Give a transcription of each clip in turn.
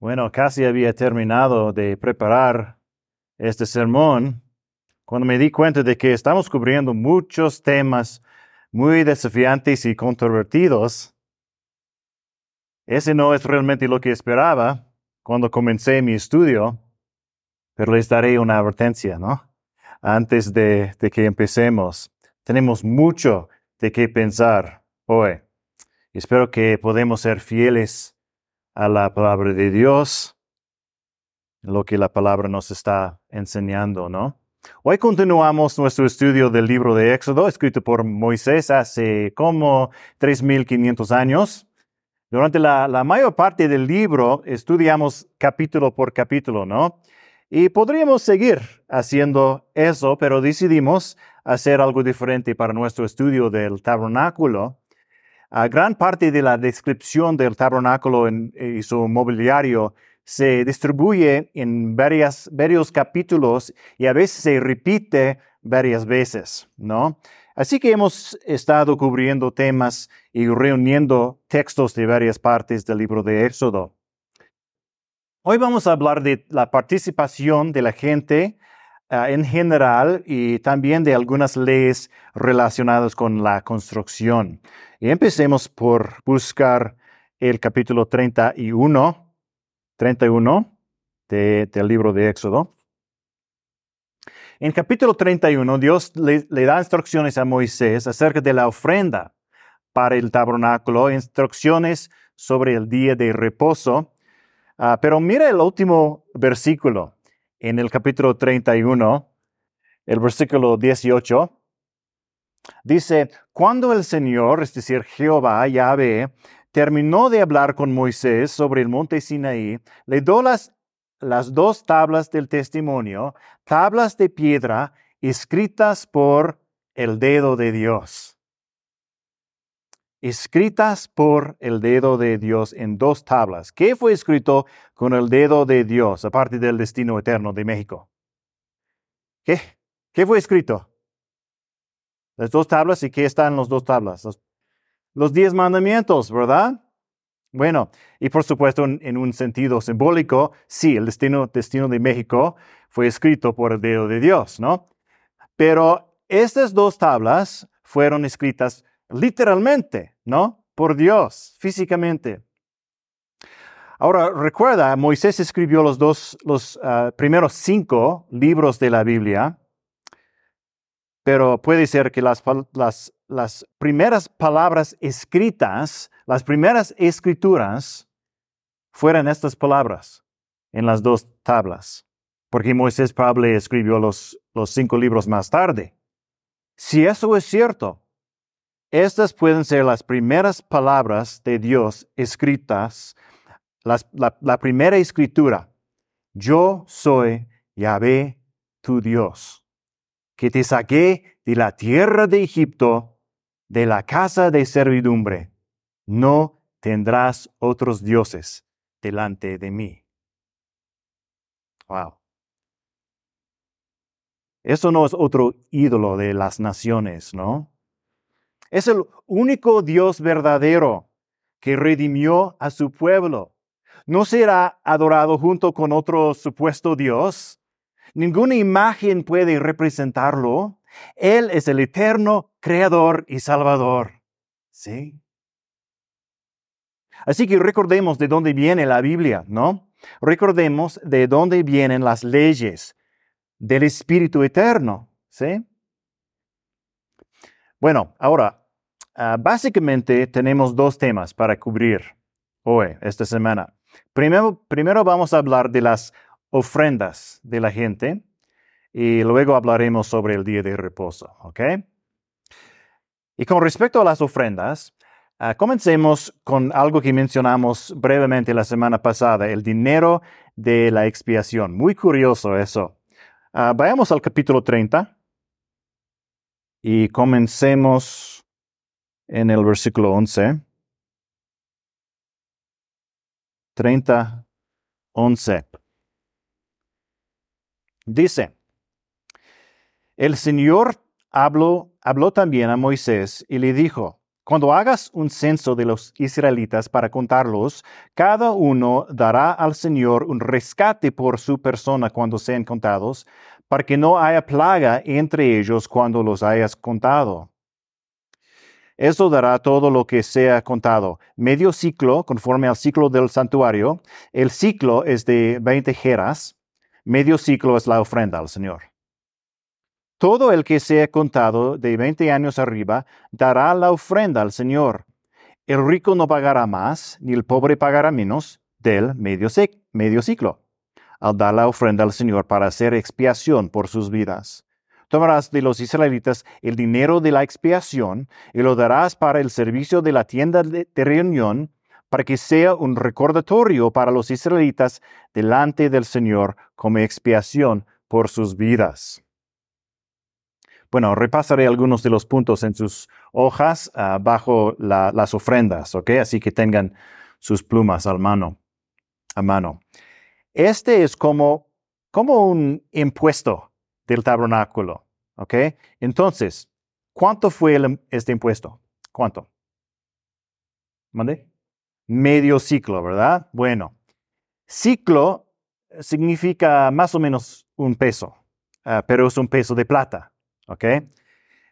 Bueno, casi había terminado de preparar este sermón cuando me di cuenta de que estamos cubriendo muchos temas muy desafiantes y controvertidos. Ese no es realmente lo que esperaba cuando comencé mi estudio, pero les daré una advertencia, ¿no? Antes de, de que empecemos. Tenemos mucho de qué pensar hoy. Espero que podamos ser fieles a la palabra de Dios, lo que la palabra nos está enseñando, ¿no? Hoy continuamos nuestro estudio del libro de Éxodo, escrito por Moisés hace como 3.500 años. Durante la, la, mayor parte del libro estudiamos capítulo por capítulo, ¿no? Y podríamos seguir haciendo eso, pero decidimos hacer algo diferente para nuestro estudio del tabernáculo gran parte de la descripción del tabernáculo y su mobiliario se distribuye en varios capítulos y a veces se repite varias veces, ¿no? Así que hemos estado cubriendo temas y reuniendo textos de varias partes del libro de Éxodo. Hoy vamos a hablar de la participación de la gente uh, en general y también de algunas leyes relacionadas con la construcción. Y empecemos por buscar el capítulo 31, 31 de, del libro de Éxodo. En capítulo 31, Dios le, da instrucciones a Moisés acerca de la ofrenda para el tabernáculo, instrucciones sobre el día de reposo. Uh, pero mira el último versículo en el capítulo 31, el versículo 18. Dice, cuando el Señor, es decir, Jehová, Yahvé, terminó de hablar con Moisés sobre el monte Sinaí, le dio las, las dos tablas del testimonio, tablas de piedra escritas por el dedo de Dios. Escritas por el dedo de Dios en dos tablas. ¿Qué fue escrito con el dedo de Dios, aparte del destino eterno de México? ¿Qué? ¿Qué fue escrito? Las dos tablas, ¿y qué están los dos tablas? Los, diez mandamientos, ¿verdad? Bueno, y por supuesto, en, un sentido simbólico, sí, el destino, destino de México fue escrito por el dedo de Dios, ¿no? Pero estas dos tablas fueron escritas literalmente, ¿no? Por Dios, físicamente. Ahora, recuerda, Moisés escribió los dos, los ah, primeros cinco libros de la Biblia pero puede ser que las, las, primeras palabras escritas, las primeras escrituras, fueran estas palabras en las dos tablas, porque Moisés probablemente escribió los, los cinco libros más tarde. Si eso es cierto, estas pueden ser las primeras palabras de Dios escritas, la, la primera escritura. Yo soy Yahvé, tu Dios que te saqué de la tierra de Egipto, de la casa de servidumbre. No tendrás otros dioses delante de mí. Wow. Eso no es otro ídolo de las naciones, ¿no? Es el único Dios verdadero que redimió a su pueblo. No será adorado junto con otro supuesto Dios, Ninguna imagen puede representarlo. Él es el eterno creador y salvador. ¿Sí? Así que recordemos de dónde viene la Biblia, ¿no? Recordemos de dónde vienen las leyes del Espíritu Eterno, ¿sí? Bueno, ahora, ah, básicamente tenemos dos temas para cubrir hoy, esta semana. Primero, primero vamos a hablar de las ofrendas de la gente y luego hablaremos sobre el día de reposo, ¿ok? Y con respecto a las ofrendas, ah, comencemos con algo que mencionamos brevemente la semana pasada, el dinero de la expiación. Muy curioso eso. Uh, vayamos al capítulo 30 y comencemos en el versículo 11. 30, 11. Dice, el Señor habló, habló también a Moisés y le dijo, Cuando hagas un censo de los israelitas para contarlos, cada uno dará al Señor un rescate por su persona cuando sean contados, para que no haya plaga entre ellos cuando los hayas contado. Esto dará todo lo que sea contado. Medio ciclo, conforme al ciclo del santuario. El ciclo es de 20 jeras. Medio ciclo es la ofrenda al Señor. Todo el que sea contado de veinte años arriba dará la ofrenda al Señor. El rico no pagará más, ni el pobre pagará menos del medio, medio ciclo, al dar la ofrenda al Señor para hacer expiación por sus vidas. Tomarás de los israelitas el dinero de la expiación y lo darás para el servicio de la tienda de reunión, para que sea un recordatorio para los israelitas delante del Señor como expiación por sus vidas. Bueno, repasaré algunos de los puntos en sus hojas ah, bajo las ofrendas, ¿ok? Así que tengan sus plumas a mano. A mano. Este es como, como un impuesto del tabernáculo, ¿ok? Entonces, ¿cuánto fue este impuesto? ¿Cuánto? ¿Mande? Medio ciclo, ¿verdad? Bueno, ciclo significa más o menos un peso, ah, pero es un peso de plata. ¿ok?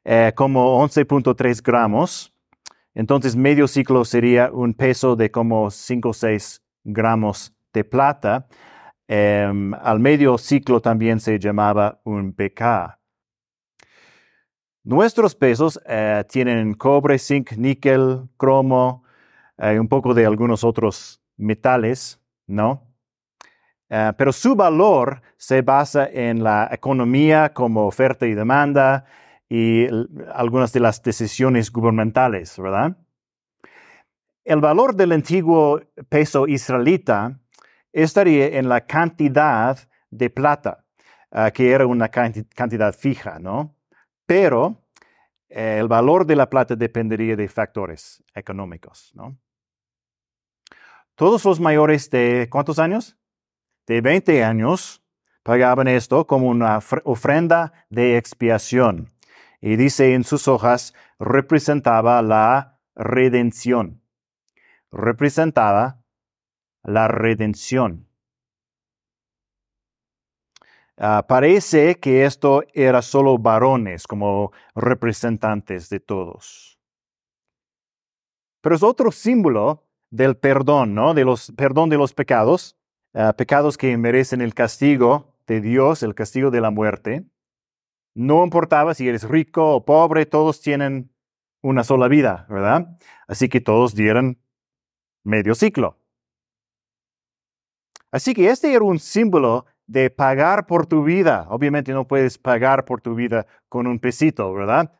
Eh, como 11.3 gramos. Entonces, medio ciclo sería un peso de como 5 o 6 gramos de plata. Em, al medio ciclo también se llamaba un PK. Nuestros pesos eh, tienen cobre, zinc, níquel, cromo, y un poco de algunos otros metales, ¿no? Eh, pero su valor se basa en la economía como oferta y demanda y algunas de las decisiones gubernamentales, ¿verdad? El valor del antiguo peso israelita estaría en la cantidad de plata, eh, que era una cantidad fija, ¿no? Pero eh, el valor de la plata dependería de factores económicos, ¿no? Todos los mayores de ¿cuántos años? de 20 años pagaban esto como una ofrenda de expiación. Y dice en sus hojas, representaba la redención. Representaba la redención. Ah, parece que esto era solo varones como representantes de todos. Pero es otro símbolo del perdón, ¿no? De los perdón de los pecados Ah, pecados que merecen el castigo de Dios, el castigo de la muerte. No importaba si eres rico o pobre, todos tienen una sola vida, ¿verdad? Así que todos dieron medio ciclo. Así que este era un símbolo de pagar por tu vida. Obviamente no puedes pagar por tu vida con un pesito, ¿verdad?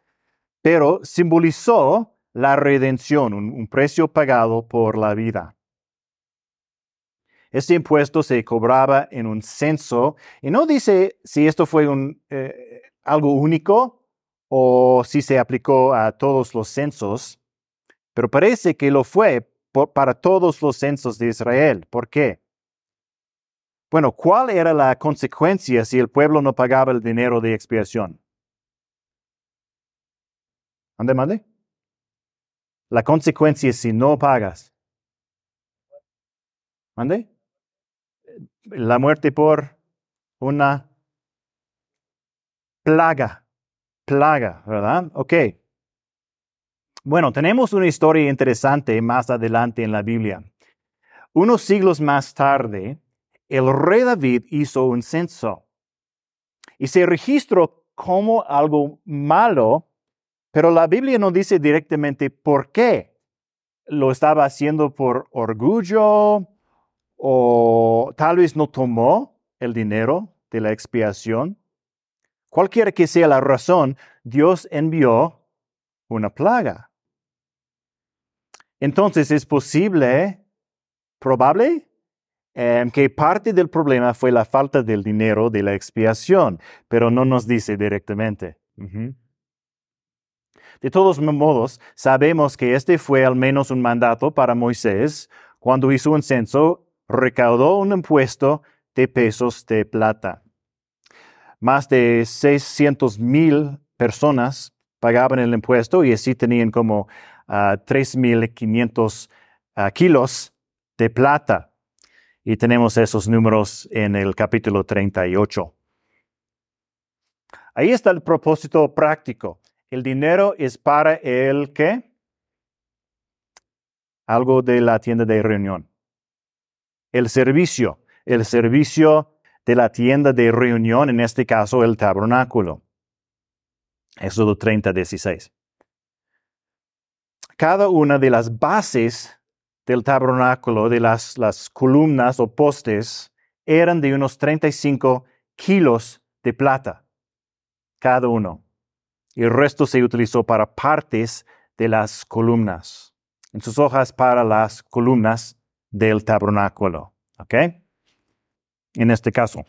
Pero simbolizó la redención, un precio pagado por la vida. Este impuesto se cobraba en un censo y no dice si esto fue eh, algo único o si se aplicó a todos los censos, pero parece que lo fue para todos los censos de Israel. ¿Por qué? Bueno, ¿cuál era la consecuencia si el pueblo no pagaba el dinero de expiación? ¿Ande, mande? La consecuencia si no pagas. ¿Mande? la muerte por una plaga. Plaga, ¿verdad? Ok. Bueno, tenemos una historia interesante más adelante en la Biblia. Unos siglos más tarde, el rey David hizo un censo y se registró como algo malo, pero la Biblia no dice directamente por qué. Lo estaba haciendo por orgullo, o tal vez no tomó el dinero de la expiación. Cualquiera que sea la razón, Dios envió una plaga. Entonces es posible, probable, em, que parte del problema fue la falta del dinero de la expiación, pero no nos dice directamente. De todos modos, sabemos que este fue al menos un mandato para Moisés cuando hizo un censo recaudó un impuesto de pesos de plata. Más de 600 mil personas pagaban el impuesto y así tenían como a 3.500 ah, kilos de plata. Y tenemos esos números en el capítulo 38. Ahí está el propósito práctico. El dinero es para el qué? Algo de la tienda de reunión. El servicio. El servicio de la tienda de reunión, en este caso el tabernáculo. Éxodo 30, 16. Cada una de las bases del tabernáculo, de las, columnas o postes, eran de unos 35 kilos de plata, cada uno. Y el resto se utilizó para partes de las columnas, en sus hojas para las columnas del tabernáculo. ¿Ok? en este caso.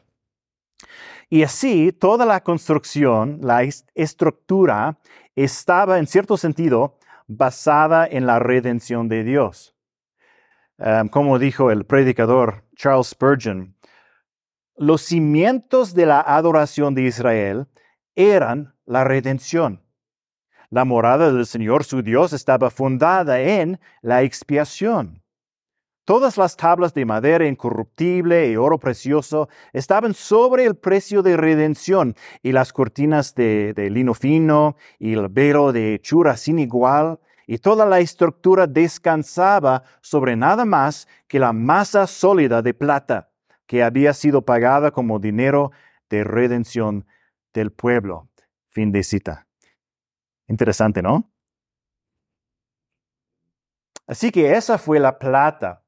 Y así toda la construcción, la estructura, estaba en cierto sentido basada en la redención de Dios. Como dijo el predicador Charles Spurgeon, los cimientos de la adoración de Israel eran la redención. La morada del Señor su Dios estaba fundada en la expiación. Todas las tablas de madera incorruptible y oro precioso estaban sobre el precio de redención y las cortinas de, lino fino y el velo de hechura sin igual y toda la estructura descansaba sobre nada más que la masa sólida de plata que había sido pagada como dinero de redención del pueblo. Fin de cita. Interesante, ¿no? Así que esa fue la plata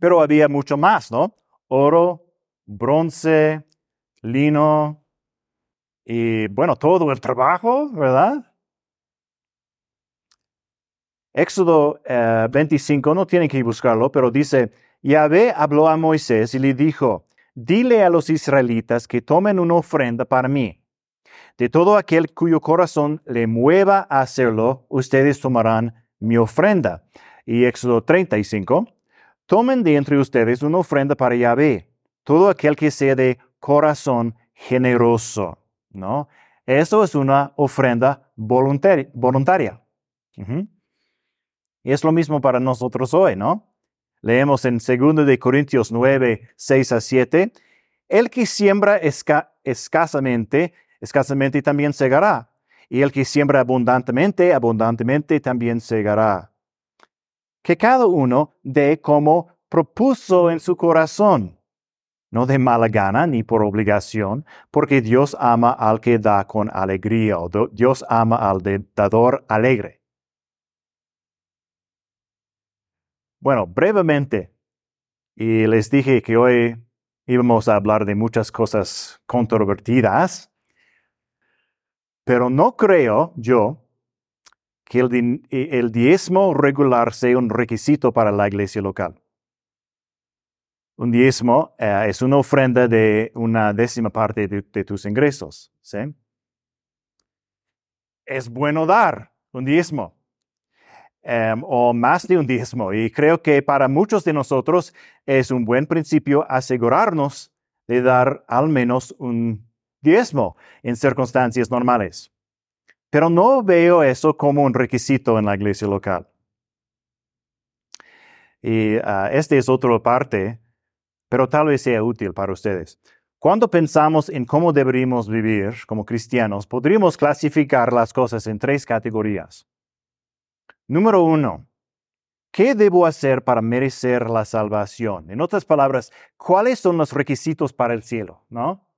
pero había mucho más, ¿no? Oro, bronce, lino y bueno, todo el trabajo, ¿verdad? Éxodo 25, eh, no tienen que buscarlo, pero dice, Yahvé habló a Moisés y le dijo, dile a los israelitas que tomen una ofrenda para mí. De todo aquel cuyo corazón le mueva a hacerlo, ustedes tomarán mi ofrenda. Y Éxodo 35, Tomen de entre ustedes una ofrenda para Yahvé, todo aquel que sea de corazón generoso, ¿no? Eso es una ofrenda voluntaria. Y es lo mismo para nosotros hoy, ¿no? Leemos en 2 de Corintios 9, 6 a 7, el que siembra escasamente, escasamente también segará, y el que siembra abundantemente, abundantemente también segará que cada uno dé como propuso en su corazón, no de mala gana ni por obligación, porque Dios ama al que da con alegría, o Dios ama al dador alegre. Bueno, brevemente, y les dije que hoy íbamos a hablar de muchas cosas controvertidas, pero no creo yo que el, diezmo regular sea un requisito para la iglesia local. Un diezmo eh, es una ofrenda de una décima parte de, tus ingresos. ¿sí? Es bueno dar un diezmo em, o más de un diezmo. Y creo que para muchos de nosotros es un buen principio asegurarnos de dar al menos un diezmo en circunstancias normales. Pero no veo eso como un requisito en la iglesia local. Y uh, esta es otra parte, pero tal vez sea útil para ustedes. Cuando pensamos en cómo deberíamos vivir como cristianos, podríamos clasificar las cosas en tres categorías. Número uno, ¿qué debo hacer para merecer la salvación? En otras palabras, ¿cuáles son los requisitos para el cielo? ¿No?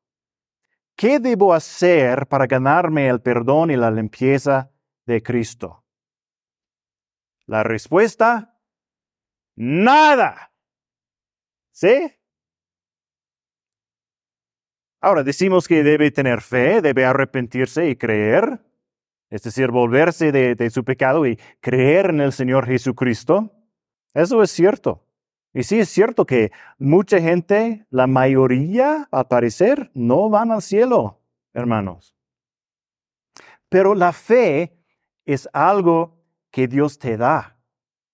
¿Qué debo hacer para ganarme el perdón y la limpieza de Cristo? La respuesta, nada. ¿Sí? Ahora decimos que debe tener fe, debe arrepentirse y creer, es decir, volverse de, su pecado y creer en el Señor Jesucristo. Eso es cierto. Y sí es cierto que mucha gente, la mayoría, al parecer, no van al cielo, hermanos. Pero la fe es algo que Dios te da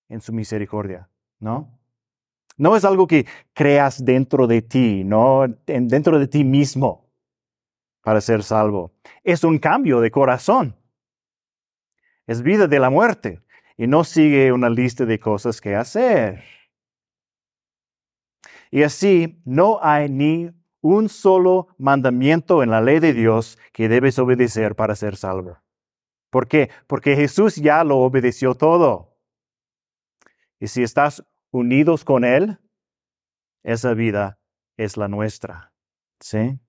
en su misericordia, ¿no? No es algo que creas dentro de ti, no dentro de ti mismo para ser salvo. Es un cambio de corazón. Es vida de la muerte y no sigue una lista de cosas que hacer. Y así no hay ni un solo mandamiento en la ley de Dios que debes obedecer para ser salvo. ¿Por qué? Porque Jesús ya lo obedeció todo. Y si estás unidos con Él, esa vida es la nuestra. ¿Sí?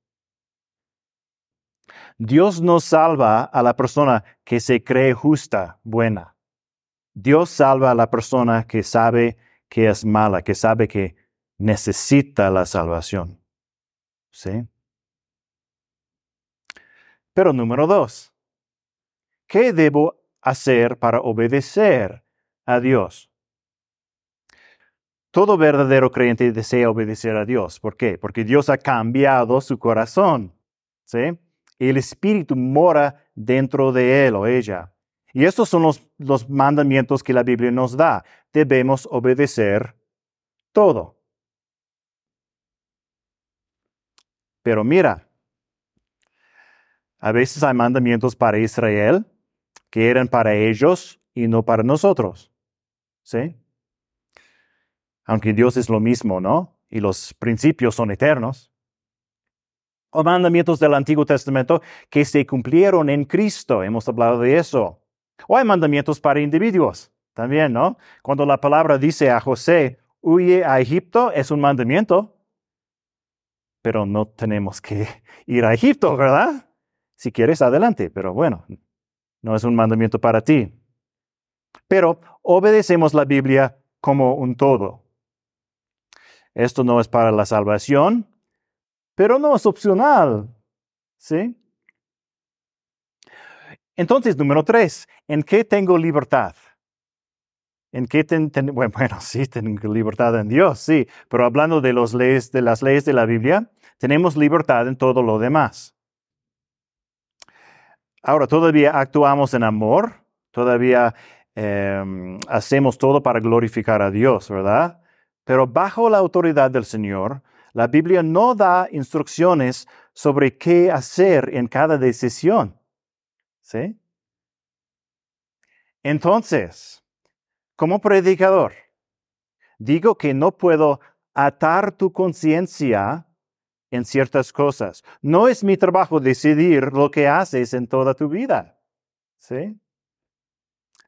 Dios no salva a la persona que se cree justa, buena. Dios salva a la persona que sabe que es mala, que sabe que necesita la salvación. ¿Sí? Pero número dos, ¿qué debo hacer para obedecer a Dios? Todo verdadero creyente desea obedecer a Dios. ¿Por qué? Porque Dios ha cambiado su corazón. ¿Sí? El Espíritu mora dentro de él o ella. Y estos son los, mandamientos que la Biblia nos da. Debemos obedecer todo. Pero mira, a veces hay mandamientos para Israel que eran para ellos y no para nosotros. ¿Sí? Aunque Dios es lo mismo, ¿no? Y los principios son eternos. O mandamientos del Antiguo Testamento que se cumplieron en Cristo. Hemos hablado de eso. O hay mandamientos para individuos también, ¿no? Cuando la palabra dice a José, huye a Egipto, es un mandamiento. Pero no tenemos que ir a Egipto, ¿verdad? Si quieres, adelante, pero bueno, no es un mandamiento para ti. Pero obedecemos la Biblia como un todo. Esto no es para la salvación, pero no es opcional. ¿Sí? Entonces, número tres, ¿en qué tengo libertad? ¿En qué bueno, bueno, sí, tengo libertad en Dios, sí, pero hablando de las leyes de la Biblia, tenemos libertad en todo lo demás. Ahora, todavía actuamos en amor, todavía em, hacemos todo para glorificar a Dios, ¿verdad? Pero bajo la autoridad del Señor, la Biblia no da instrucciones sobre qué hacer en cada decisión. ¿Sí? Entonces, como predicador, digo que no puedo atar tu conciencia en ciertas cosas. No es mi trabajo decidir lo que haces en toda tu vida. ¿Sí?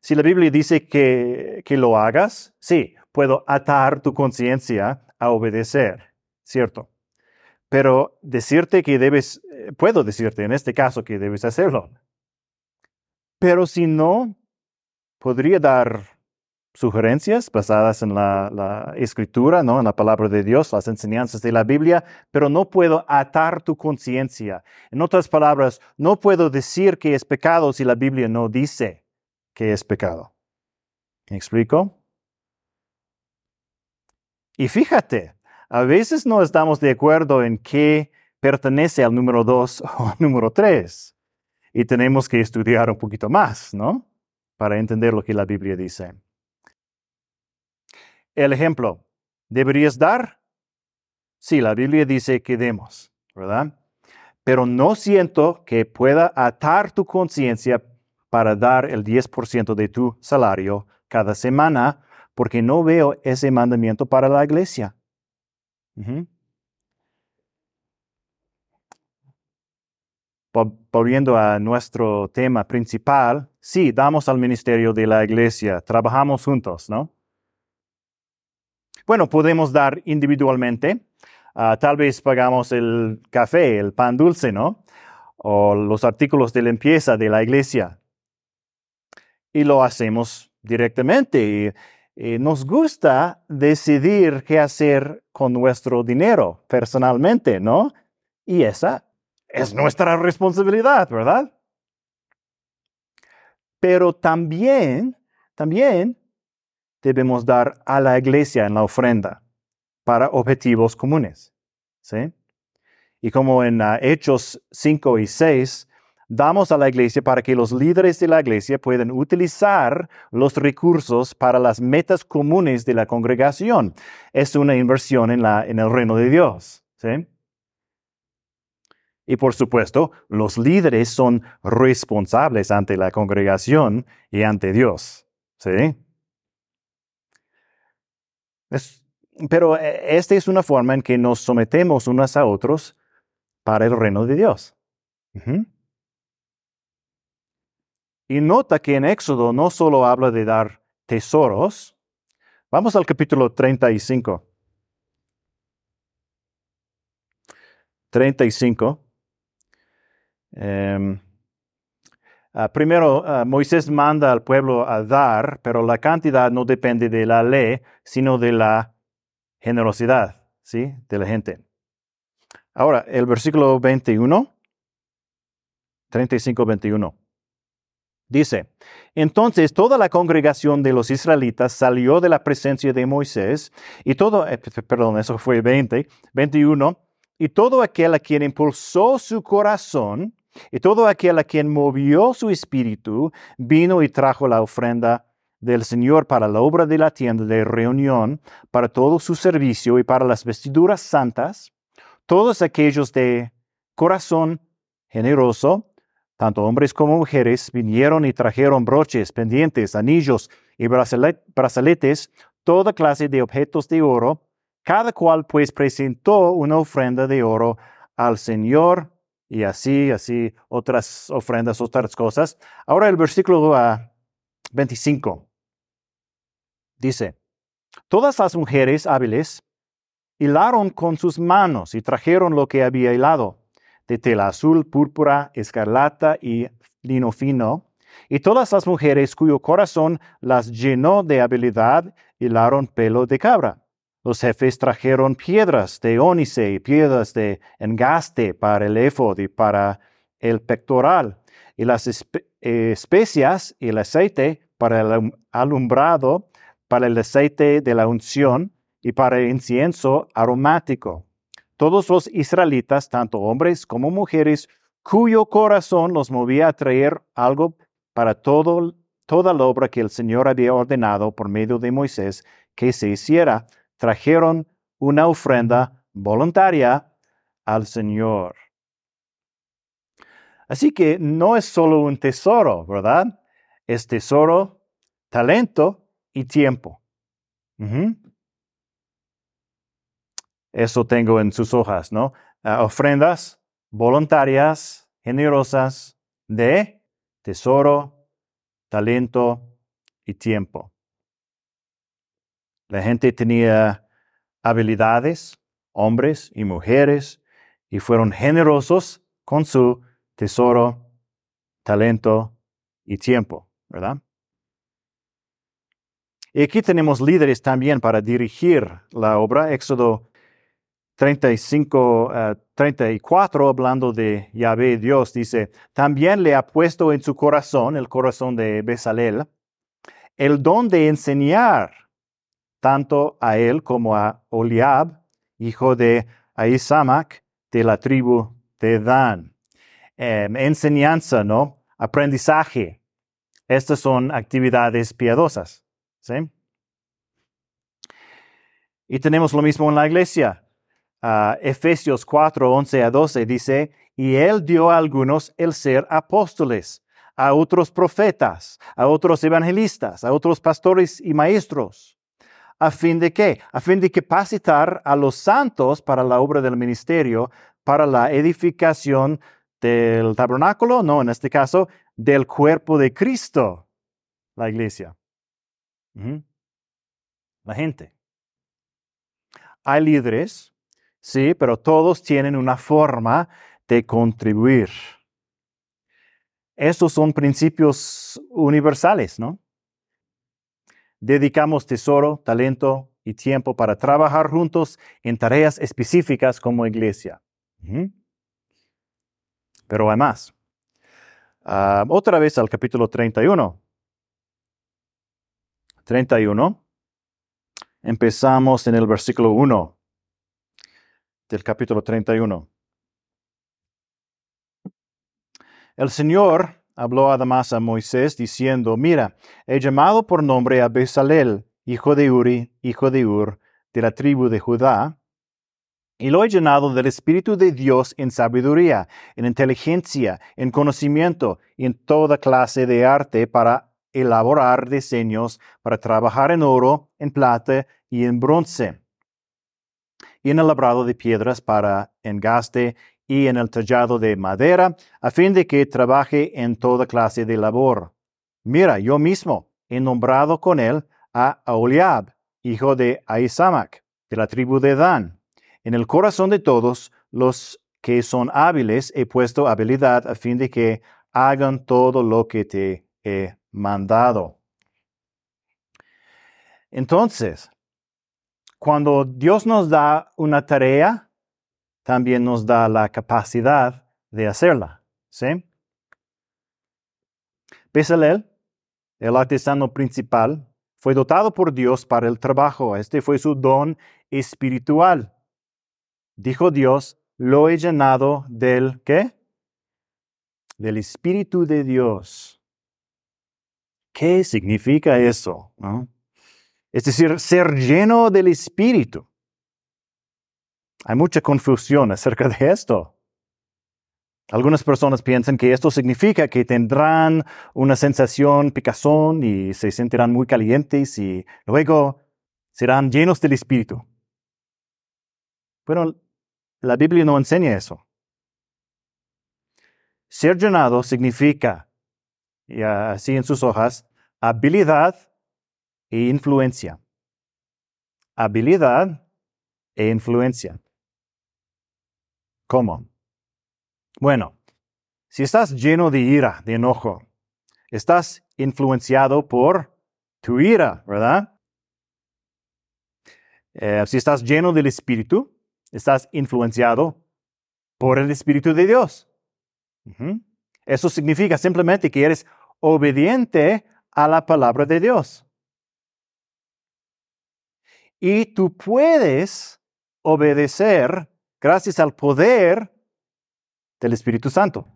Si la Biblia dice que, que lo hagas, sí, puedo atar tu conciencia a obedecer, ¿cierto? Pero decirte que debes, eh, puedo decirte en este caso que debes hacerlo. Pero si no, podría dar sugerencias basadas en la, escritura, ¿no? en la palabra de Dios, las enseñanzas de la Biblia, pero no puedo atar tu conciencia. En otras palabras, no puedo decir que es pecado si la Biblia no dice que es pecado. ¿Me explico? Y fíjate, a veces no estamos de acuerdo en qué pertenece al número dos o al número tres. Y tenemos que estudiar un poquito más, ¿no? Para entender lo que la Biblia dice. El ejemplo, ¿deberías dar? Sí, la Biblia dice que demos, ¿verdad? Pero no siento que pueda atar tu conciencia para dar el 10% de tu salario cada semana porque no veo ese mandamiento para la iglesia. Volviendo a nuestro tema principal, sí, damos al ministerio de la iglesia, trabajamos juntos, ¿no? Bueno, podemos dar individualmente, ah, tal vez pagamos el café, el pan dulce, ¿no? O los artículos de limpieza de la iglesia. Y lo hacemos directamente. Nos gusta decidir qué hacer con nuestro dinero personalmente, ¿no? Y esa es nuestra responsabilidad, ¿verdad? Pero también, también debemos dar a la iglesia en la ofrenda para objetivos comunes. ¿sí? Y como en ah, Hechos 5 y 6, damos a la iglesia para que los líderes de la iglesia puedan utilizar los recursos para las metas comunes de la congregación. Es una inversión en, la, en el reino de Dios. ¿sí? Y por supuesto, los líderes son responsables ante la congregación y ante Dios. ¿Sí? pero eh, esta es una forma en que nos sometemos unos a otros para el reino de Dios. Y nota que en Éxodo no solo habla de dar tesoros. Vamos al capítulo 35. 35. Eh, primero, uh, Moisés manda al pueblo a dar, pero la cantidad no depende de la ley, sino de la generosidad, ¿sí? De la gente. Ahora, el versículo 21, 35, 21. Dice, entonces toda la congregación de los israelitas salió de la presencia de Moisés y todo, eh, perdón, eso fue 20, 21, y todo aquel a quien impulsó su corazón y todo aquel a quien movió su espíritu vino y trajo la ofrenda del Señor para la obra de la tienda de reunión, para todo su servicio y para las vestiduras santas, todos aquellos de corazón generoso, tanto hombres como mujeres, vinieron y trajeron broches, pendientes, anillos y brazaletes, toda clase de objetos de oro, cada cual pues presentó una ofrenda de oro al Señor y así, así, otras ofrendas, otras cosas. Ahora el versículo 25 dice, todas las mujeres hábiles hilaron con sus manos y trajeron lo que había hilado, de tela azul, púrpura, escarlata y lino fino, y todas las mujeres cuyo corazón las llenó de habilidad hilaron pelo de cabra. Los jefes trajeron piedras de ónice y piedras de engaste para el éfod y para el pectoral, y las especias y el aceite para el alumbrado, para el aceite de la unción y para el incienso aromático. Todos los israelitas, tanto hombres como mujeres, cuyo corazón los movía a traer algo para toda la obra que el Señor había ordenado por medio de Moisés que se hiciera, trajeron una ofrenda voluntaria al Señor. Así que no es solo un tesoro, ¿verdad? Es tesoro, talento y tiempo. Eso tengo en sus hojas, ¿no? Ah, ofrendas voluntarias, generosas, de tesoro, talento y tiempo. La gente tenía habilidades, hombres y mujeres, y fueron generosos con su tesoro, talento y tiempo, ¿verdad? Y aquí tenemos líderes también para dirigir la obra. Éxodo 35, 34, eh, hablando de Yahvé Dios, dice, también le ha puesto en su corazón, el corazón de Bezalel, el don de enseñar tanto a él como a Oliab, hijo de Ahisamac, de la tribu de Dan. Em, enseñanza, ¿no? Aprendizaje. Estas son actividades piadosas. ¿sí? Y tenemos lo mismo en la iglesia. Efesios 4, 11 a 12 dice, y él dio a algunos el ser apóstoles, a otros profetas, a otros evangelistas, a otros pastores y maestros ¿A fin de qué? A fin de capacitar a los santos para la obra del ministerio, para la edificación del tabernáculo, no, en este caso, del cuerpo de Cristo, la iglesia. La gente. Hay líderes, sí, pero todos tienen una forma de contribuir. Estos son principios universales, ¿no? dedicamos tesoro, talento y tiempo para trabajar juntos en tareas específicas como iglesia. Pero hay más. Ah, otra vez al capítulo 31. 31. Empezamos en el versículo 1 del capítulo 31. El Señor habló además a Moisés diciendo, mira, he llamado por nombre a Bezalel, hijo de Uri, hijo de Ur, de la tribu de Judá, Y lo he llenado del Espíritu de Dios en sabiduría, en inteligencia, en conocimiento y en toda clase de arte para elaborar diseños, para trabajar en oro, en plata y en bronce, y en el labrado de piedras para engaste y en el tallado de madera, a fin de que trabaje en toda clase de labor. Mira, yo mismo he nombrado con él a Aholiab, hijo de Ahisamac, de la tribu de Dan. En el corazón de todos los que son hábiles he puesto habilidad a fin de que hagan todo lo que te he mandado. Entonces, cuando Dios nos da una tarea, también nos da la capacidad de hacerla. ¿Sí? Bezalel, el artesano principal, fue dotado por Dios para el trabajo. Este fue su don espiritual. Dijo Dios, lo he llenado del qué? Del Espíritu de Dios. ¿Qué significa eso? Es decir, ser lleno del Espíritu. Hay mucha confusión acerca de esto. Algunas personas piensan que esto significa que tendrán una sensación picazón y se sentirán muy calientes y luego serán llenos del Espíritu. Bueno, la Biblia no enseña eso. Ser llenado significa, y así en sus hojas, habilidad e influencia. Habilidad e influencia. ¿Cómo? Bueno, si estás lleno de ira, de enojo, estás influenciado por tu ira, ¿verdad? Eh, si estás lleno del Espíritu, estás influenciado por el Espíritu de Dios. Eso significa simplemente que eres obediente a la palabra de Dios. Y tú puedes obedecer gracias al poder del Espíritu Santo.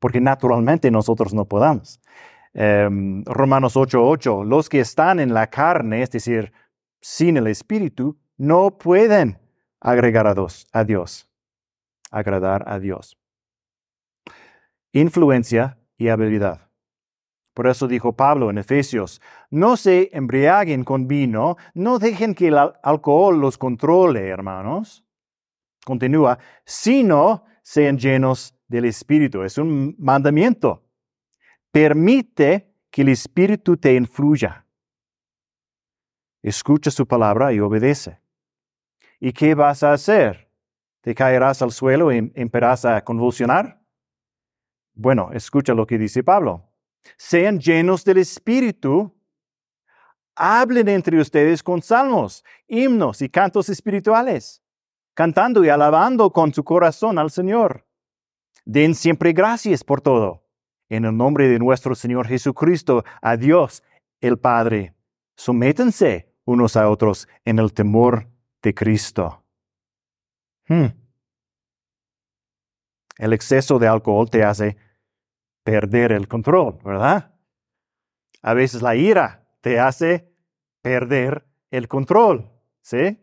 Porque naturalmente nosotros no podamos. Em, Romanos 8:8, los que están en la carne, es decir, sin el Espíritu, no pueden agregar a Dios, a Dios, agradar a Dios. Influencia y habilidad. Por eso dijo Pablo en Efesios, no se embriaguen con vino, no dejen que el alcohol los controle, hermanos. Continúa, sino sean llenos del Espíritu. Es un mandamiento. Permite que el Espíritu te influya. Escucha su palabra y obedece. ¿Y qué vas a hacer? ¿Te caerás al suelo y empezarás a convulsionar? Bueno, escucha lo que dice Pablo. Sean llenos del Espíritu. Hablen entre ustedes con salmos, himnos y cantos espirituales, cantando y alabando con su corazón al Señor. Den siempre gracias por todo. En el nombre de nuestro Señor Jesucristo, a Dios el Padre. Sométense unos a otros en el temor de Cristo. Hmm. El exceso de alcohol te hace perder el control, ¿verdad? A veces la ira te hace perder el control, ¿sí?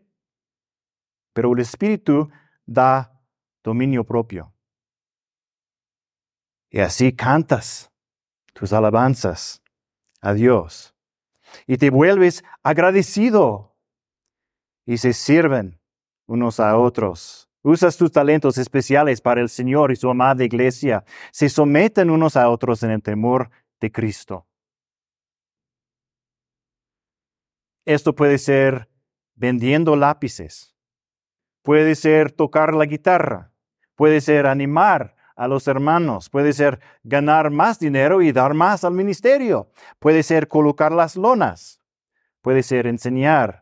Pero el Espíritu da dominio propio. Y así cantas tus alabanzas a Dios. Y te vuelves agradecido. Y se sirven unos a otros Usas tus talentos especiales para el Señor y su amada iglesia. Se someten unos a otros en el temor de Cristo. Esto puede ser vendiendo lápices, puede ser tocar la guitarra, puede ser animar a los hermanos, puede ser ganar más dinero y dar más al ministerio, puede ser colocar las lonas, puede ser enseñar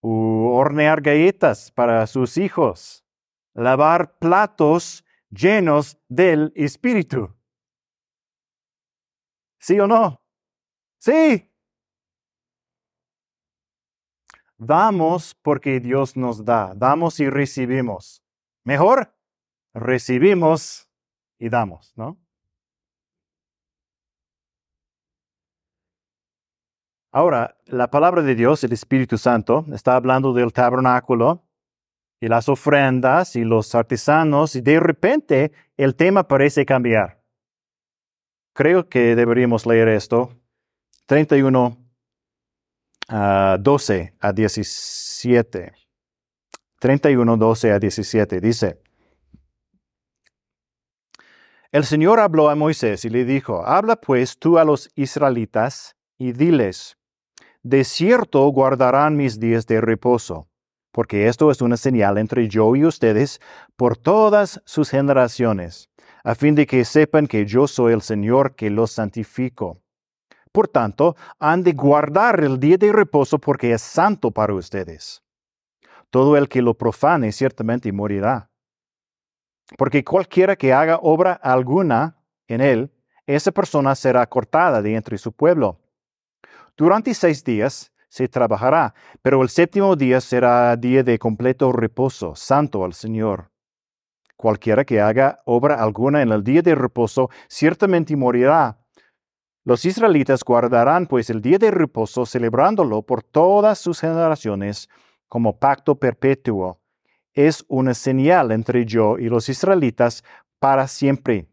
u hornear galletas para sus hijos, lavar platos llenos del Espíritu. ¿Sí o no? Sí. Damos porque Dios nos da. Damos y recibimos. Mejor, recibimos y damos, ¿no? Ahora, la palabra de Dios, el Espíritu Santo, está hablando del tabernáculo y las ofrendas y los artesanos y de repente el tema parece cambiar. Creo que deberíamos leer esto. 31, 12 a 17. 31, 12 a 17 dice, El Señor habló a Moisés y le dijo, Habla pues tú a los israelitas y diles, De cierto guardarán mis días de reposo porque esto es una señal entre yo y ustedes por todas sus generaciones, a fin de que sepan que yo soy el Señor que los santifico. Por tanto, han de guardar el día de reposo porque es santo para ustedes. Todo el que lo profane ciertamente morirá. Porque cualquiera que haga obra alguna en él, esa persona será cortada de entre su pueblo. Durante seis días se trabajará, pero el séptimo día será día de completo reposo, santo al Señor. Cualquiera que haga obra alguna en el día de reposo, ciertamente morirá. Los israelitas guardarán pues el día de reposo, celebrándolo por todas sus generaciones como pacto perpetuo. Es una señal entre yo y los israelitas para siempre.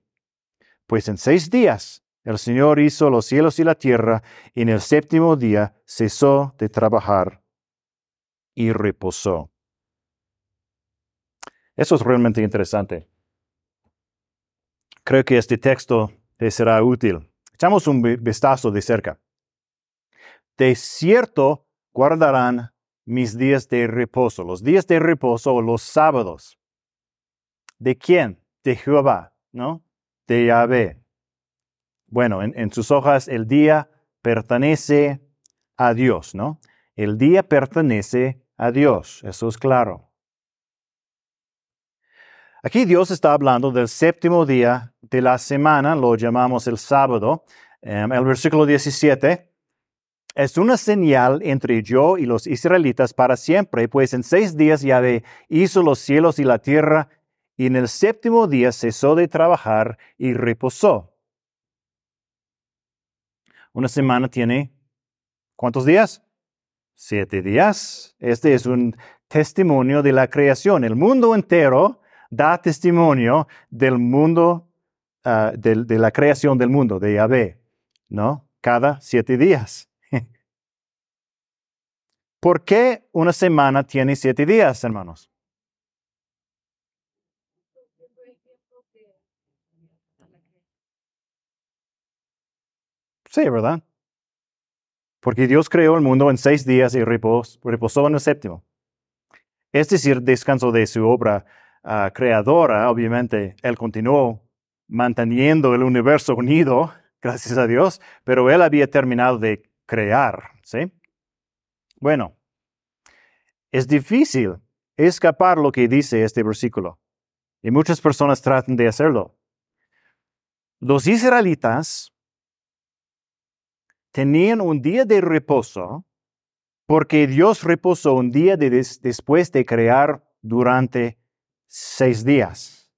Pues en seis días el Señor hizo los cielos y la tierra, y en el séptimo día cesó de trabajar y reposó. Eso es realmente interesante. Creo que este texto te será útil. Echamos un vistazo de cerca. De cierto guardarán mis días de reposo, los días de reposo los sábados. ¿De quién? De Jehová, ¿no? De Yahvé. Bueno, en, sus hojas el día pertenece a Dios, ¿no? El día pertenece a Dios, eso es claro. Aquí Dios está hablando del séptimo día de la semana, lo llamamos el sábado. Em, el versículo 17 es una señal entre yo y los israelitas para siempre, pues en seis días Yahvé hizo los cielos y la tierra, y en el séptimo día cesó de trabajar y reposó. Una semana tiene ¿cuántos días? Siete días. Este es un testimonio de la creación. El mundo entero da testimonio del mundo, ah, de, de, la creación del mundo, de Yahvé, ¿no? Cada siete días. ¿Por qué una semana tiene siete días, hermanos? ¿Verdad? Porque Dios creó el mundo en seis días y reposó en el séptimo. Es decir, descanso de su obra ah, creadora, obviamente, Él continuó manteniendo el universo unido, gracias a Dios, pero Él había terminado de crear, ¿sí? Bueno, es difícil escapar lo que dice este versículo, y muchas personas tratan de hacerlo. Los israelitas tenían un día de reposo porque Dios reposó un día después de crear durante seis días.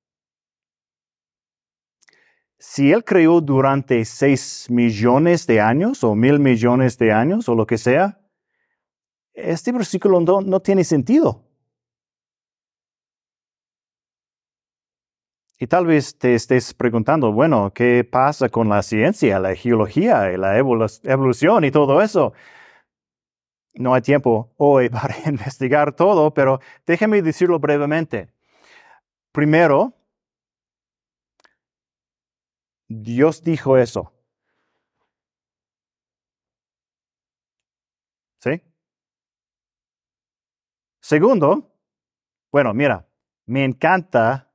Si Él creó durante seis millones de años o mil millones de años o lo que sea, este versículo no tiene sentido. Y tal vez te estés preguntando, bueno, ¿qué pasa con la ciencia, la geología, la evolución y todo eso? No hay tiempo hoy para investigar todo, pero déjeme decirlo brevemente. Primero, Dios dijo eso. ¿Sí? Segundo, bueno, mira, me encanta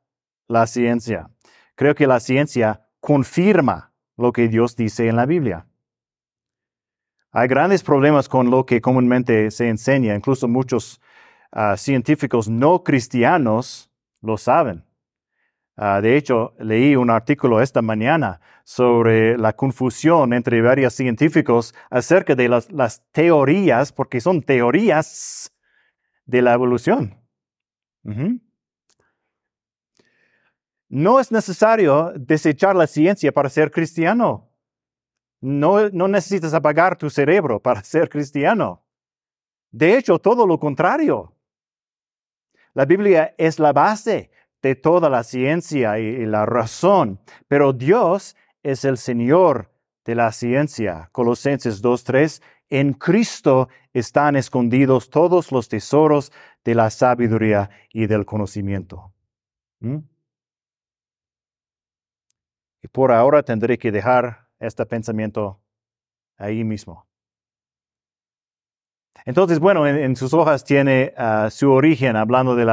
la ciencia. Creo que la ciencia confirma lo que Dios dice en la Biblia. Hay grandes problemas con lo que comúnmente se enseña, incluso muchos ah, científicos no cristianos lo saben. Ah, de hecho, leí un artículo esta mañana sobre la confusión entre varios científicos acerca de las, teorías, porque son teorías de la evolución. No es necesario desechar la ciencia para ser cristiano. No, no necesitas apagar tu cerebro para ser cristiano. De hecho, todo lo contrario. La Biblia es la base de toda la ciencia y, la razón, pero Dios es el Señor de la ciencia. Colosenses 2.3, en Cristo están escondidos todos los tesoros de la sabiduría y del conocimiento. ¿Mm? Y por ahora tendré que dejar este pensamiento ahí mismo. Entonces, bueno, en, sus hojas tiene ah, su origen, hablando del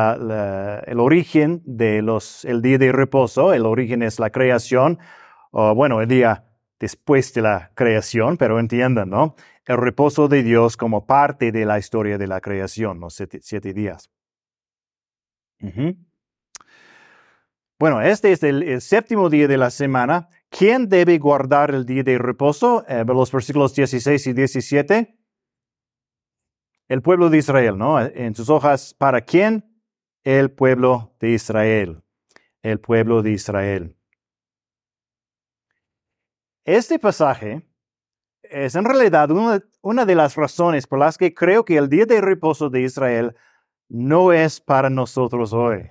el origen de los, el día de reposo. El origen es la creación, o bueno, el día después de la creación, pero entiendan, ¿no? El reposo de Dios como parte de la historia de la creación, los siete, días. Bueno, este es el, séptimo día de la semana. ¿Quién debe guardar el día de reposo? Eh, los versículos 16 y 17 el pueblo de Israel, ¿no? En sus hojas, ¿para quién? El pueblo de Israel. El pueblo de Israel. Este pasaje es en realidad una, de las razones por las que creo que el día de reposo de Israel no es para nosotros hoy.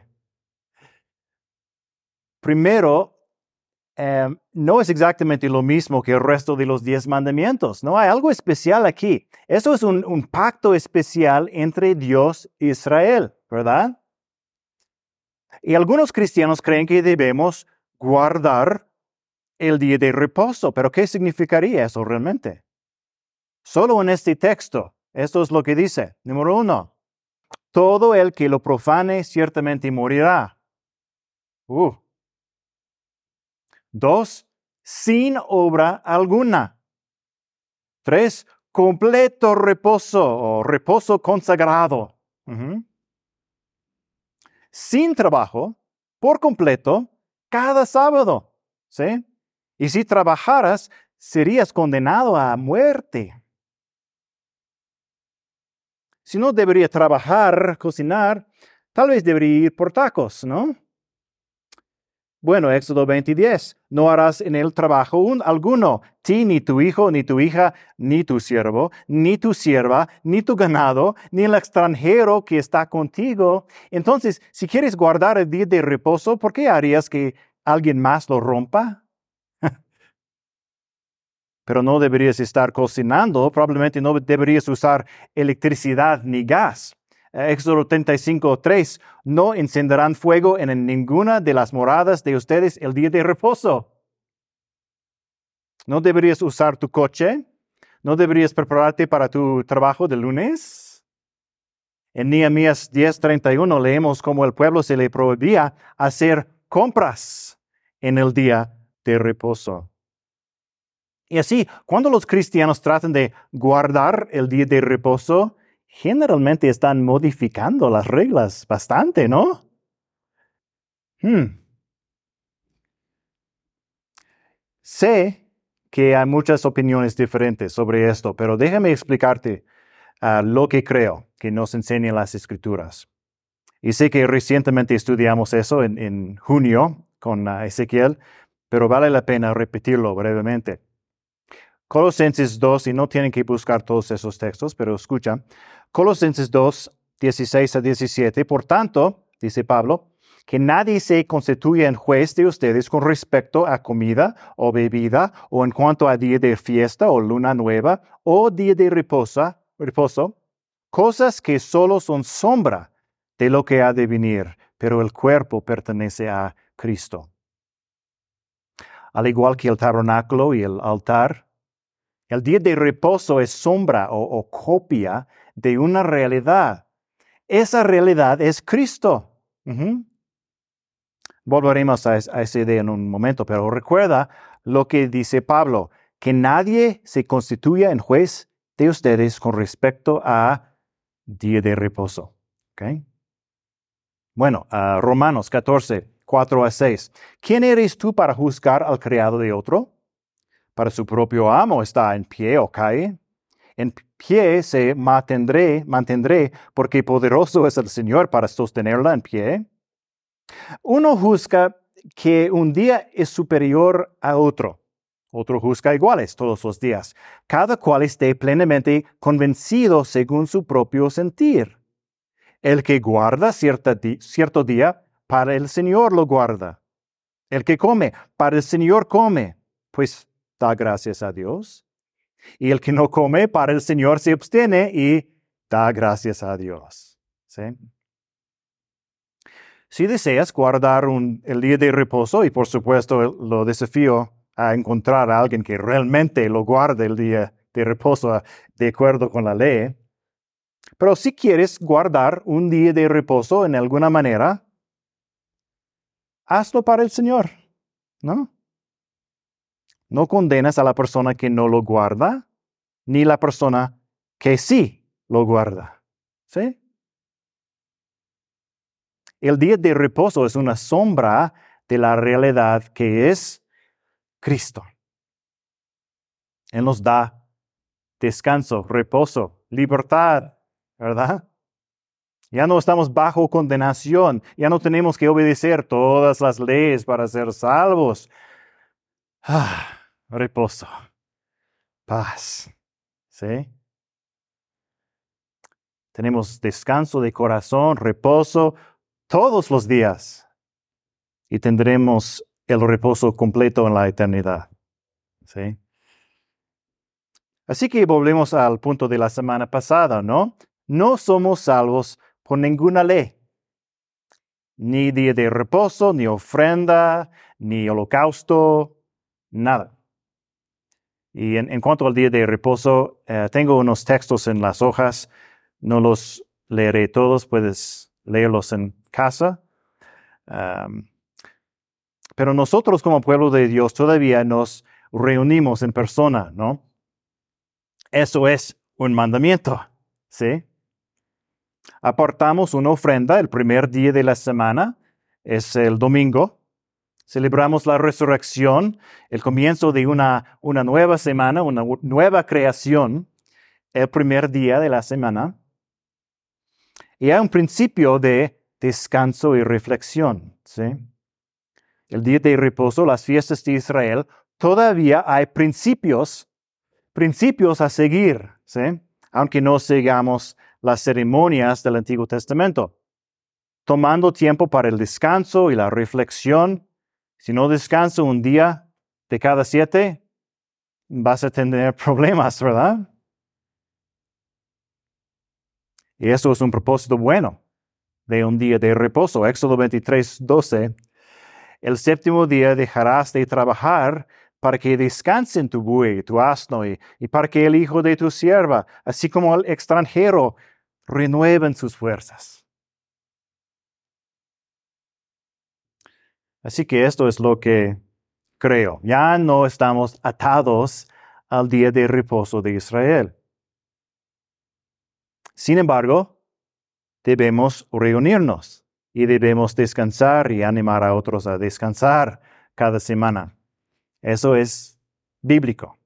Primero, Em, no es exactamente lo mismo que el resto de los diez mandamientos. No hay algo especial aquí. Esto es un, un pacto especial entre Dios e Israel, ¿verdad? Y algunos cristianos creen que debemos guardar el día de reposo, pero ¿qué significaría eso realmente? Solo en este texto, esto es lo que dice. Número uno, todo el que lo profane ciertamente morirá. Uh, Dos, sin obra alguna. Tres, completo reposo o reposo consagrado. Sin trabajo, por completo, cada sábado. ¿Sí? Y si trabajaras, serías condenado a muerte. Si no debería trabajar, cocinar, tal vez debería ir por tacos, ¿no? Bueno, Éxodo 20:10, no harás en el trabajo un, alguno, ti, ni tu hijo, ni tu hija, ni tu siervo, ni tu sierva, ni tu ganado, ni el extranjero que está contigo. Entonces, si quieres guardar el día de reposo, ¿por qué harías que alguien más lo rompa? Pero no deberías estar cocinando, probablemente no deberías usar electricidad ni gas. Éxodo 35, 3, no encenderán fuego en ninguna de las moradas de ustedes el día de reposo. ¿No deberías usar tu coche? ¿No deberías prepararte para tu trabajo de lunes? En Nehemías 10:31 leemos cómo el pueblo se le prohibía hacer compras en el día de reposo. Y así, cuando los cristianos tratan de guardar el día de reposo, generalmente están modificando las reglas bastante, ¿no? Hmm. Sé que hay muchas opiniones diferentes sobre esto, pero déjame explicarte ah, lo que creo que nos enseñan las escrituras. Y sé que recientemente estudiamos eso en, junio con ah, Ezequiel, pero vale la pena repetirlo brevemente. Colosenses 2, y no tienen que buscar todos esos textos, pero escucha. Colosenses 2, 16 a 17. Por tanto, dice Pablo, que nadie se constituya en juez de ustedes con respecto a comida o bebida, o en cuanto a día de fiesta o luna nueva, o día de reposo, reposo cosas que solo son sombra de lo que ha de venir, pero el cuerpo pertenece a Cristo. Al igual que el tabernáculo y el altar, el día de reposo es sombra o, copia de una realidad. Esa realidad es Cristo. Volveremos a, a esa idea en un momento, pero recuerda lo que dice Pablo, que nadie se constituya en juez de ustedes con respecto a día de reposo. Bueno, Romanos 14, 4 a 6. ¿Quién eres tú para juzgar al criado de otro? Para su propio amo está en pie o cae. En pie se mantendré, mantendré, porque poderoso es el Señor para sostenerla en pie. Uno juzga que un día es superior a otro. Otro juzga iguales todos los días. Cada cual esté plenamente convencido según su propio sentir. El que guarda cierto día, para el Señor lo guarda. El que come, para el Señor come, pues da gracias a Dios. Y el que no come, para el Señor se abstiene y da gracias a Dios. ¿Sí? Si deseas guardar el día de reposo, y por supuesto lo desafío a encontrar a alguien que realmente lo guarde el día de reposo de acuerdo con la ley, pero si quieres guardar un día de reposo en alguna manera, hazlo para el Señor, ¿no? No condenas a la persona que no lo guarda, ni la persona que sí lo guarda. ¿Sí? El día de reposo es una sombra de la realidad que es Cristo. Él nos da descanso, reposo, libertad, ¿verdad? Ya no estamos bajo condenación, ya no tenemos que obedecer todas las leyes para ser salvos. Ah, reposo, paz, ¿sí? Tenemos descanso de corazón, reposo todos los días y tendremos el reposo completo en la eternidad. ¿Sí? Así que volvemos al punto de la semana pasada, ¿no? No somos salvos por ninguna ley. Ni día de reposo, ni ofrenda, ni holocausto, nada. Y en, cuanto al día de reposo, eh, tengo unos textos en las hojas, no los leeré todos, puedes leerlos en casa. pero nosotros como pueblo de Dios todavía nos reunimos en persona, ¿no? Eso es un mandamiento, ¿sí? Aportamos una ofrenda el primer día de la semana, es el domingo. Celebramos la resurrección, el comienzo de una, una nueva semana, una nueva creación, el primer día de la semana. Y hay un principio de descanso y reflexión. ¿sí? El día de reposo, las fiestas de Israel, todavía hay principios principios a seguir, ¿sí? aunque no sigamos las ceremonias del Antiguo Testamento. Tomando tiempo para el descanso y la reflexión. Si no descanso un día de cada siete, vas a tener problemas, ¿verdad? Y eso es un propósito bueno de un día de reposo. Éxodo 23, 12. El séptimo día dejarás de trabajar para que descansen tu buey, tu asno, y, para que el hijo de tu sierva, así como el extranjero, renueven sus fuerzas. Así que esto es lo que creo. Ya no estamos atados al día de reposo de Israel. Sin embargo, debemos reunirnos y debemos descansar y animar a otros a descansar cada semana. Eso es bíblico.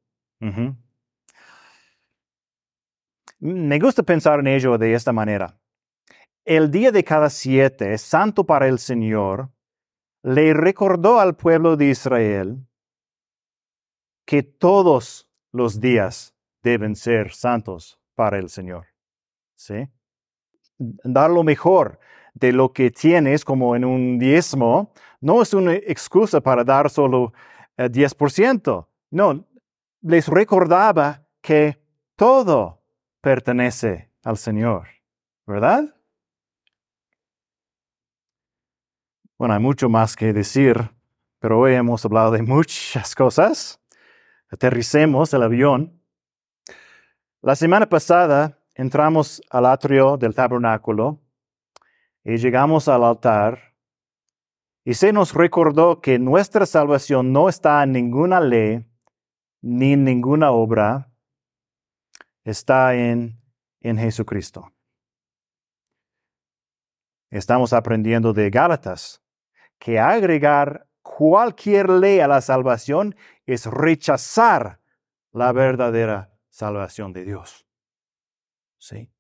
Me gusta pensar en ello de esta manera. El día de cada siete, santo para el Señor, le recordó al pueblo de Israel que todos los días deben ser santos para el Señor. ¿Sí? Dar lo mejor de lo que tienes como en un diezmo no es una excusa para dar solo 10%. No, les recordaba que todo pertenece al Señor, ¿verdad? Bueno, hay mucho más que decir, pero hoy hemos hablado de muchas cosas. Aterricemos el avión. La semana pasada entramos al atrio del tabernáculo y llegamos al altar y se nos recordó que nuestra salvación no está en ninguna ley ni en ninguna obra, está en, en Jesucristo. Estamos aprendiendo de Gálatas que agregar cualquier ley a la salvación es rechazar la verdadera salvación de Dios. ¿Sí?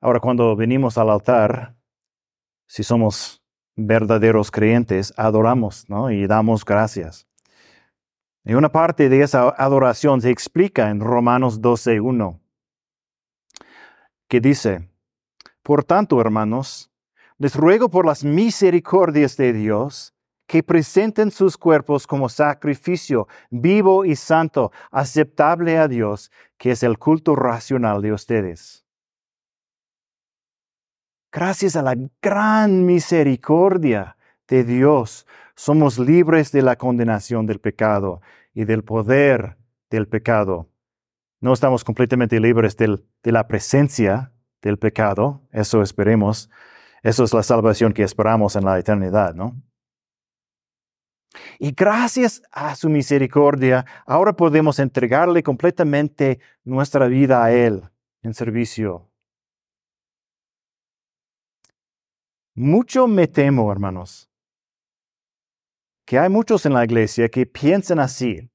Ahora, cuando venimos al altar, si somos verdaderos creyentes, adoramos ¿no? y damos gracias. Y una parte de esa adoración se explica en Romanos 12.1. que dice, Por tanto, hermanos, les ruego por las misericordias de Dios, que presenten sus cuerpos como sacrificio vivo y santo, aceptable a Dios, que es el culto racional de ustedes. Gracias a la gran misericordia de Dios, somos libres de la condenación del pecado y del poder del pecado. No estamos completamente libres de la presencia del pecado, eso esperemos. Eso es la salvación que esperamos en la eternidad, ¿no? Y gracias a su misericordia, ahora podemos entregarle completamente nuestra vida a Él en servicio. Mucho me temo, hermanos, que hay muchos en la iglesia que piensan así.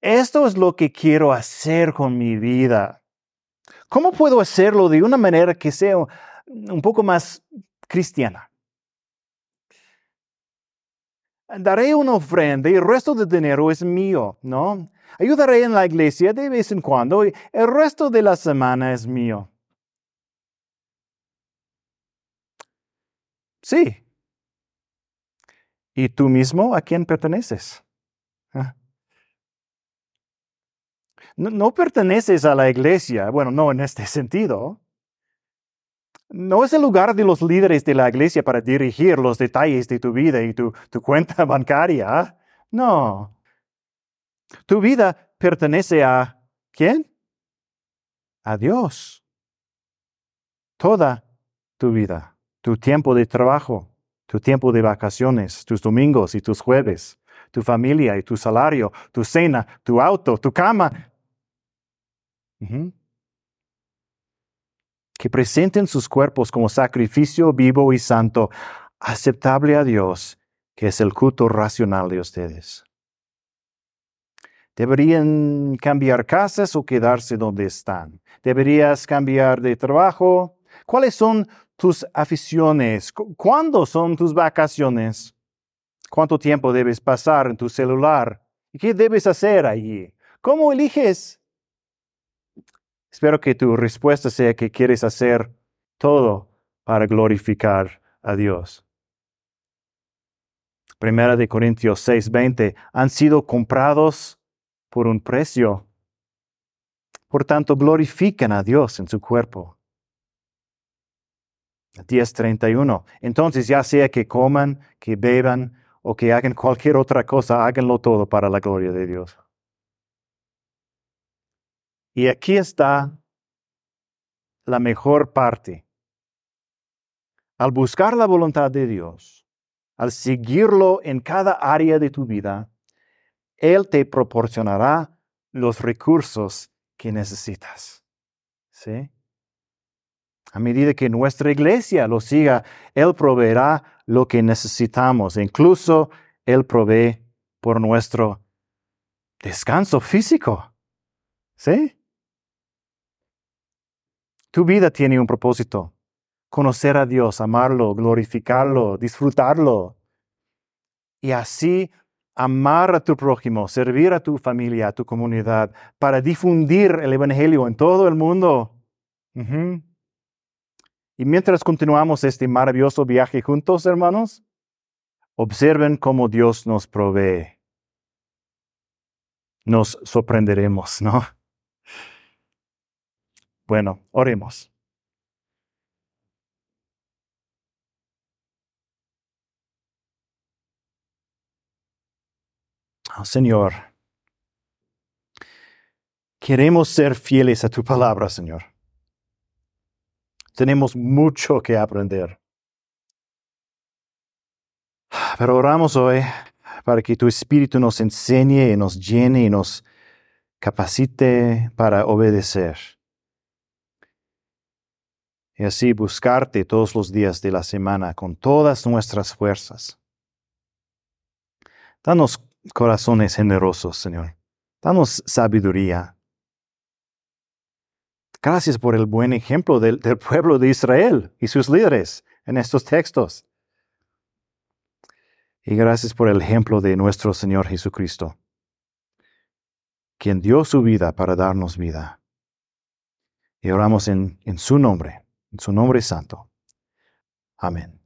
Esto es lo que quiero hacer con mi vida. ¿Cómo puedo hacerlo de una manera que sea un poco más cristiana? Daré una ofrenda y el resto del dinero es mío, ¿no? Ayudaré en la iglesia de vez en cuando y el resto de la semana es mío. Sí, ¿Y tú mismo a quién perteneces? Ah. No, perteneces a la iglesia, bueno, no en este sentido. No es el lugar de los líderes de la iglesia para dirigir los detalles de tu vida y tu, cuenta bancaria. No. Tu vida pertenece a quién? A Dios. Toda tu vida, tu tiempo de trabajo, tu tiempo de vacaciones, tus domingos y tus jueves, tu familia y tu salario, tu cena, tu auto, tu cama. Que presenten sus cuerpos como sacrificio vivo y santo, aceptable a Dios, que es el culto racional de ustedes. ¿Deberían cambiar casas o quedarse donde están? ¿Deberías cambiar de trabajo? ¿Cuáles son tus aficiones? ¿Cuándo son tus vacaciones? ¿Cuánto tiempo debes pasar en tu celular? ¿Y qué debes hacer allí? ¿Cómo eliges? Espero que tu respuesta sea que quieres hacer todo para glorificar a Dios. Primera de Corintios 6:20 han sido comprados por un precio. Por tanto, glorifican a Dios en su cuerpo. 10.31. Entonces, ya sea que coman, que beban o que hagan cualquier otra cosa, háganlo todo para la gloria de Dios. Y aquí está la mejor parte. Al buscar la voluntad de Dios, al seguirlo en cada área de tu vida, Él te proporcionará los recursos que necesitas. ¿Sí? A medida que nuestra iglesia lo siga, Él proveerá lo que necesitamos. Incluso Él provee por nuestro descanso físico. ¿Sí? Tu vida tiene un propósito. Conocer a Dios, amarlo, glorificarlo, disfrutarlo. Y así amar a tu prójimo, servir a tu familia, a tu comunidad, para difundir el Evangelio en todo el mundo. Y mientras continuamos este maravilloso viaje juntos, hermanos, observen cómo Dios nos provee. Nos sorprenderemos, ¿no? Bueno, oremos. Oh, Señor, queremos ser fieles a tu palabra, Señor. Tenemos mucho que aprender. Pero oramos hoy para que tu Espíritu nos enseñe y nos llene y nos capacite para obedecer. Y así buscarte todos los días de la semana con todas nuestras fuerzas. Danos corazones generosos, Señor. Danos sabiduría. Gracias por el buen ejemplo del, pueblo de Israel y sus líderes en estos textos. Y gracias por el ejemplo de nuestro Señor Jesucristo, quien dio su vida para darnos vida. Y oramos en, su nombre, su nombre santo. Amén.